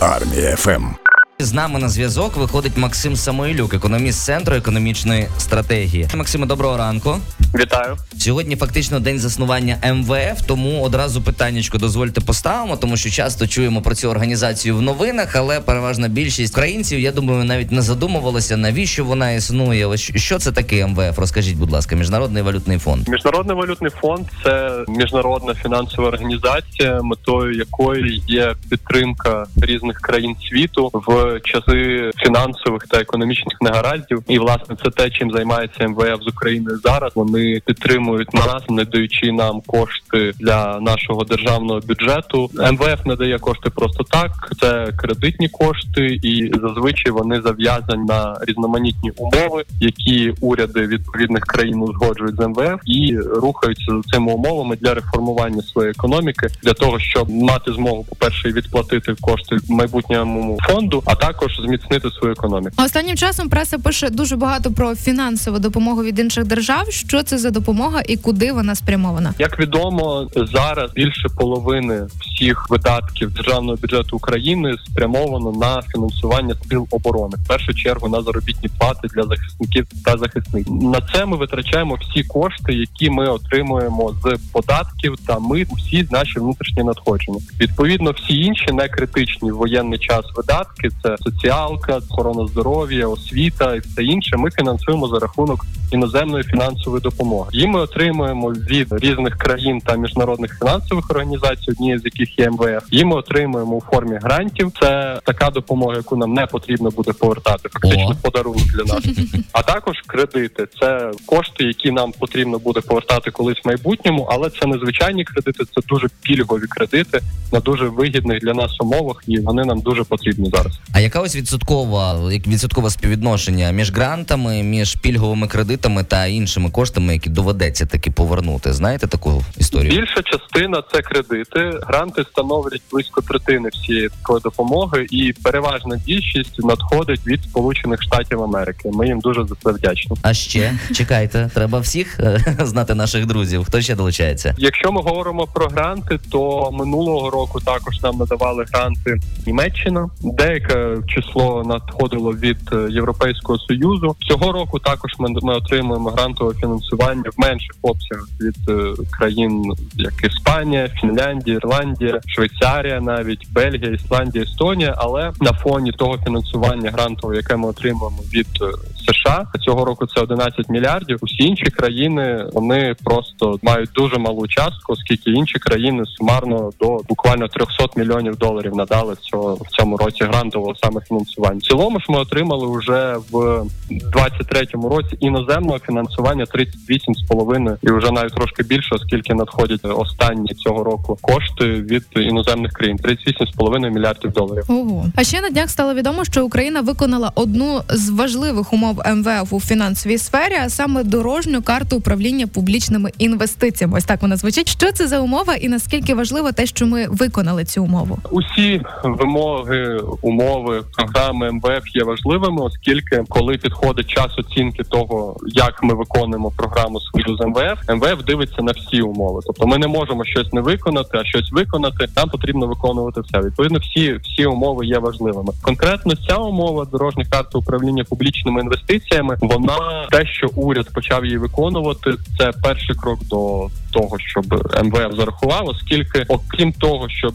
Армія ФМ. З нами на зв'язок виходить Максим Самойлюк, економіст центру економічної стратегії. Максиме, доброго ранку. Вітаю. Сьогодні фактично день заснування МВФ, тому одразу питаннячко дозвольте поставимо, тому що часто чуємо про цю організацію в новинах, але переважна більшість українців, я думаю, навіть не задумувалися, навіщо вона існує. Ось що це таке МВФ? Розкажіть, будь ласка, міжнародний валютний фонд. Міжнародний валютний фонд це міжнародна фінансова організація, метою якої є підтримка різних країн світу в часи фінансових та економічних негараздів. І власне це те, чим займається МВФ з Україною зараз. Вони підтримують нас, надаючи нам кошти для нашого державного бюджету. МВФ не дає кошти просто так. Це кредитні кошти, і зазвичай вони зав'язані на різноманітні умови, які уряди відповідних країн узгоджують з МВФ і рухаються за цими умовами для реформування своєї економіки, для того, щоб мати змогу, по перше, відплатити кошти майбутньому фонду, а також зміцнити свою економіку. Останнім часом преса пише дуже багато про фінансову допомогу від інших держав. Що це за допомога і куди вона спрямована? Як відомо, зараз більше половини всіх видатків державного бюджету України спрямовано на фінансування сил оборони, в першу чергу на заробітні плати для захисників та захисників. На це ми витрачаємо всі кошти, які ми отримуємо з податків та мит, всі наші внутрішні надходження. Відповідно, всі інші некритичні в воєнний час видатки це соціалка, охорона здоров'я, освіта і все інше. Ми фінансуємо за рахунок іноземної фінансової допомоги. Її ми отримуємо від різних країн та міжнародних фінансових організацій, однією з яких є МВФ. Її ми отримуємо у формі грантів. Це така допомога, яку нам не потрібно буде повертати. Фактично О. подарунок для нас. А також кредити. Це кошти, які нам потрібно буде повертати колись в майбутньому, але це не звичайні кредити, це дуже пільгові кредити на дуже вигідних для нас умовах, і вони нам дуже потрібні зараз. А яка ось відсоткова як відсоткове співвідношення між грантами, між пільговими кредитами та іншими коштами, які доведеться таки повернути? Знаєте таку історію? Більша частина це кредити. Гранти становлять близько третини всієї такої допомоги, і переважна більшість надходить від Сполучених Штатів Америки. Ми їм дуже за це вдячні. А ще чекайте, треба всіх е, знати наших друзів. Хто ще долучається? Якщо ми говоримо про гранти, то минулого року також нам надавали гранти Німеччина. Деяке число надходило від е, Європейського союзу. Цього року також ми, ми отримуємо грантове фінансування в менших обсягах від е, країн, як Іспанія, Фінляндія, Ірландія, Швейцарія, навіть Бельгія, Ісландія, Естонія. Але на фоні того фінансування грантового, яке ми отримуємо від е, США, цього року це 11 мільярдів. Усі інші країни вони просто мають дуже малу частку, оскільки інші країни сумарно до буквально 300 мільйонів доларів надали цього в цьому році грантового саме фінансування. В цілому ж ми отримали вже в 23-му році іноземного фінансування 38,5 і вже навіть трошки більше, оскільки надходять останні цього року кошти від іноземних країн 38,5 мільярдів доларів. Ого. А ще на днях стало відомо, що Україна виконала одну з важливих умов МВФ у фінансовій сфері, а саме дорожню карту управління публічними інвестиціями. Ось так вона звучить. Що це за умова, і наскільки важливо те, що ми виконали цю умову? Усі вимоги, умови програми МВФ є важливими, оскільки коли підходить час оцінки того, як ми виконуємо програму свою з МВФ, МВФ дивиться на всі умови. Тобто ми не можемо щось не виконати, а щось виконати. Нам потрібно виконувати все. Відповідно, всі всі умови є важливими. Конкретно ця умова дорожня карта управління публічними інвестиціями. Вона те, що уряд почав її виконувати, це перший крок до того, щоб МВФ зарахував, оскільки, окрім того, щоб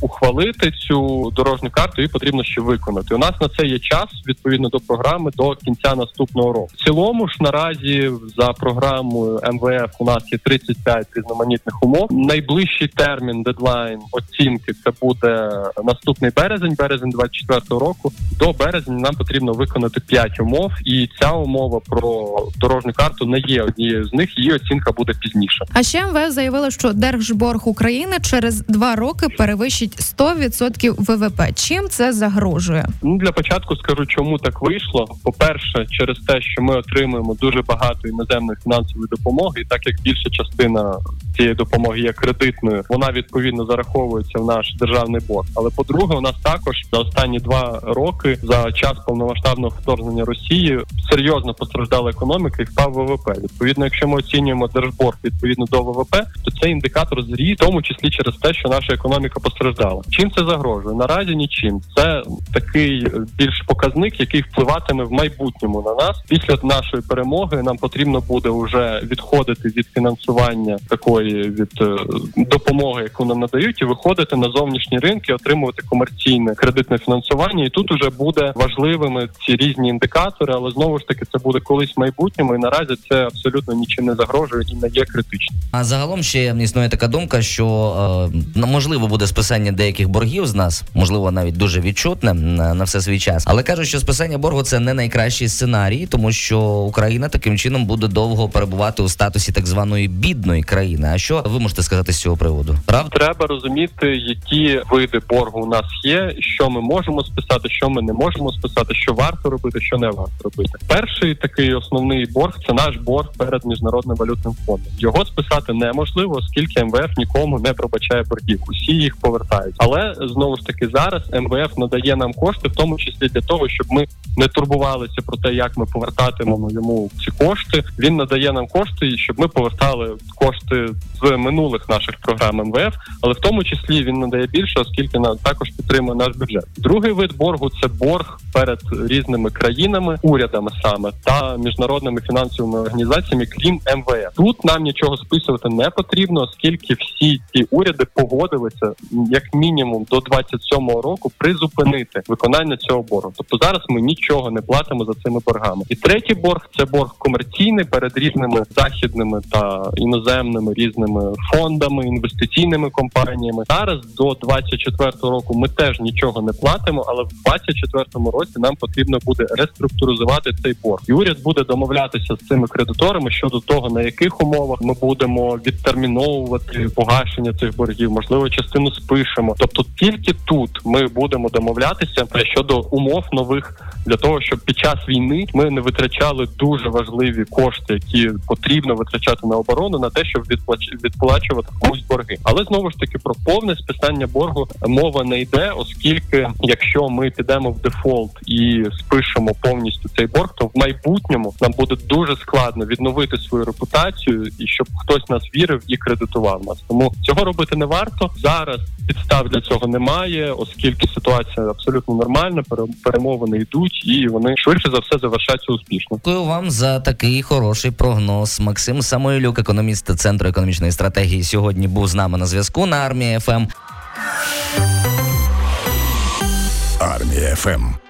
ухвалити цю дорожню карту, її потрібно ще виконати. У нас на це є час відповідно до програми до кінця наступного року. В цілому ж наразі за програмою МВФ у нас є 35 різноманітних умов. Найближчий термін дедлайн оцінки це буде наступний березень, березень 24 року. До березня нам потрібно виконати 5 умов, і ця умова про дорожню карту не є однією з них. Її оцінка буде пізніше. А ще МВФ заявила, що держборг України через два роки перевищить 100% ВВП. Чим це загрожує? Ну для початку скажу, чому так вийшло. По перше, через те, що ми отримуємо дуже багато іноземної фінансової допомоги, і так як більша частина цієї допомоги є кредитною, вона відповідно зараховується в наш державний борг. Але по-друге, у нас також за останні два роки за час повномасштабного вторгнення Росії серйозно постраждала економіка і впав ВВП. Відповідно, якщо ми оцінюємо держборг відповідно до ВВП, то цей індикатор зріс, в тому числі через те, що наша економіка постраждала. Чим це загрожує? Наразі нічим. Це такий більш показник, який впливатиме в майбутньому на нас. Після нашої перемоги нам потрібно буде вже відходити від фінансування такої від е, допомоги, яку нам надають, і виходити на зовнішні ринки, отримувати комерційне кредитне фінансування. І тут уже буде важливими ці різні індикатори, але знову ж таки це буде колись в майбутньому, і наразі це абсолютно нічим не загрожує і не є критичним. А загалом ще існує така думка, що е, можливо буде списання деяких боргів з нас, можливо, навіть дуже відчутне на, на все свій час. Але кажуть, що списання боргу це не найкращий сценарій, тому що Україна таким чином буде довго перебувати у статусі так званої бідної країни. А що ви можете сказати з цього приводу? Правда? Треба розуміти, які види боргу у нас є, що ми можемо списати, що ми не можемо списати, що варто робити, що не варто робити. Перший такий основний борг це наш борг перед міжнародним валютним фондом. Його списати неможливо, оскільки МВФ нікому не пробачає боргів. Усі їх повертають. Але знову ж таки зараз МВФ надає нам кошти, в тому числі для того, щоб ми не турбувалися про те, як ми повертатимемо йому ці кошти. Він надає нам кошти, щоб ми повертали кошти з минулих наших програм МВФ, але в тому числі він надає більше, оскільки нам також підтримує наш бюджет. Другий вид боргу це борг перед різними країнами, урядами саме та міжнародними фінансовими організаціями, крім МВФ. Тут нам нічого списувати не потрібно, оскільки всі ці уряди погодилися як мінімум до 27-го року призупинити виконання цього боргу. Тобто зараз ми нічого не платимо за цими боргами. І третій борг це борг комерційний перед різними західними та іноземними різними фондами, інвестиційними компаніями. Зараз до 24-го року ми теж нічого не платимо, але в 24-му році нам потрібно буде реструктуризувати цей борг. І уряд буде домовлятися з цими кредиторами щодо того, на яких умовах ми будемо відтерміновувати погашення цих боргів, можливо, частину спишемо. Тобто, тільки тут ми будемо домовлятися щодо умов нових для того, щоб під час війни ми не витрачали дуже важливі кошти, які потрібно витрачати на оборону, на те, щоб відплач... відплачувати комусь борги. Але знову ж таки про повне списання боргу мова не йде, оскільки якщо ми підемо в дефолт і спишемо повністю цей борг, то в майбутньому нам буде дуже складно відновити свою репутацію і щоб хтось нас вірив і кредитував нас. Тому цього робити не варто зараз. Підстав для цього немає, оскільки ситуація абсолютно нормальна. перемовини йдуть, і вони швидше за все завершаться успішно. Дякую вам за такий хороший прогноз. Максим Самойлюк, економіст центру економічної стратегії, сьогодні був з нами на зв'язку на армії ФМ. Армія ФМ.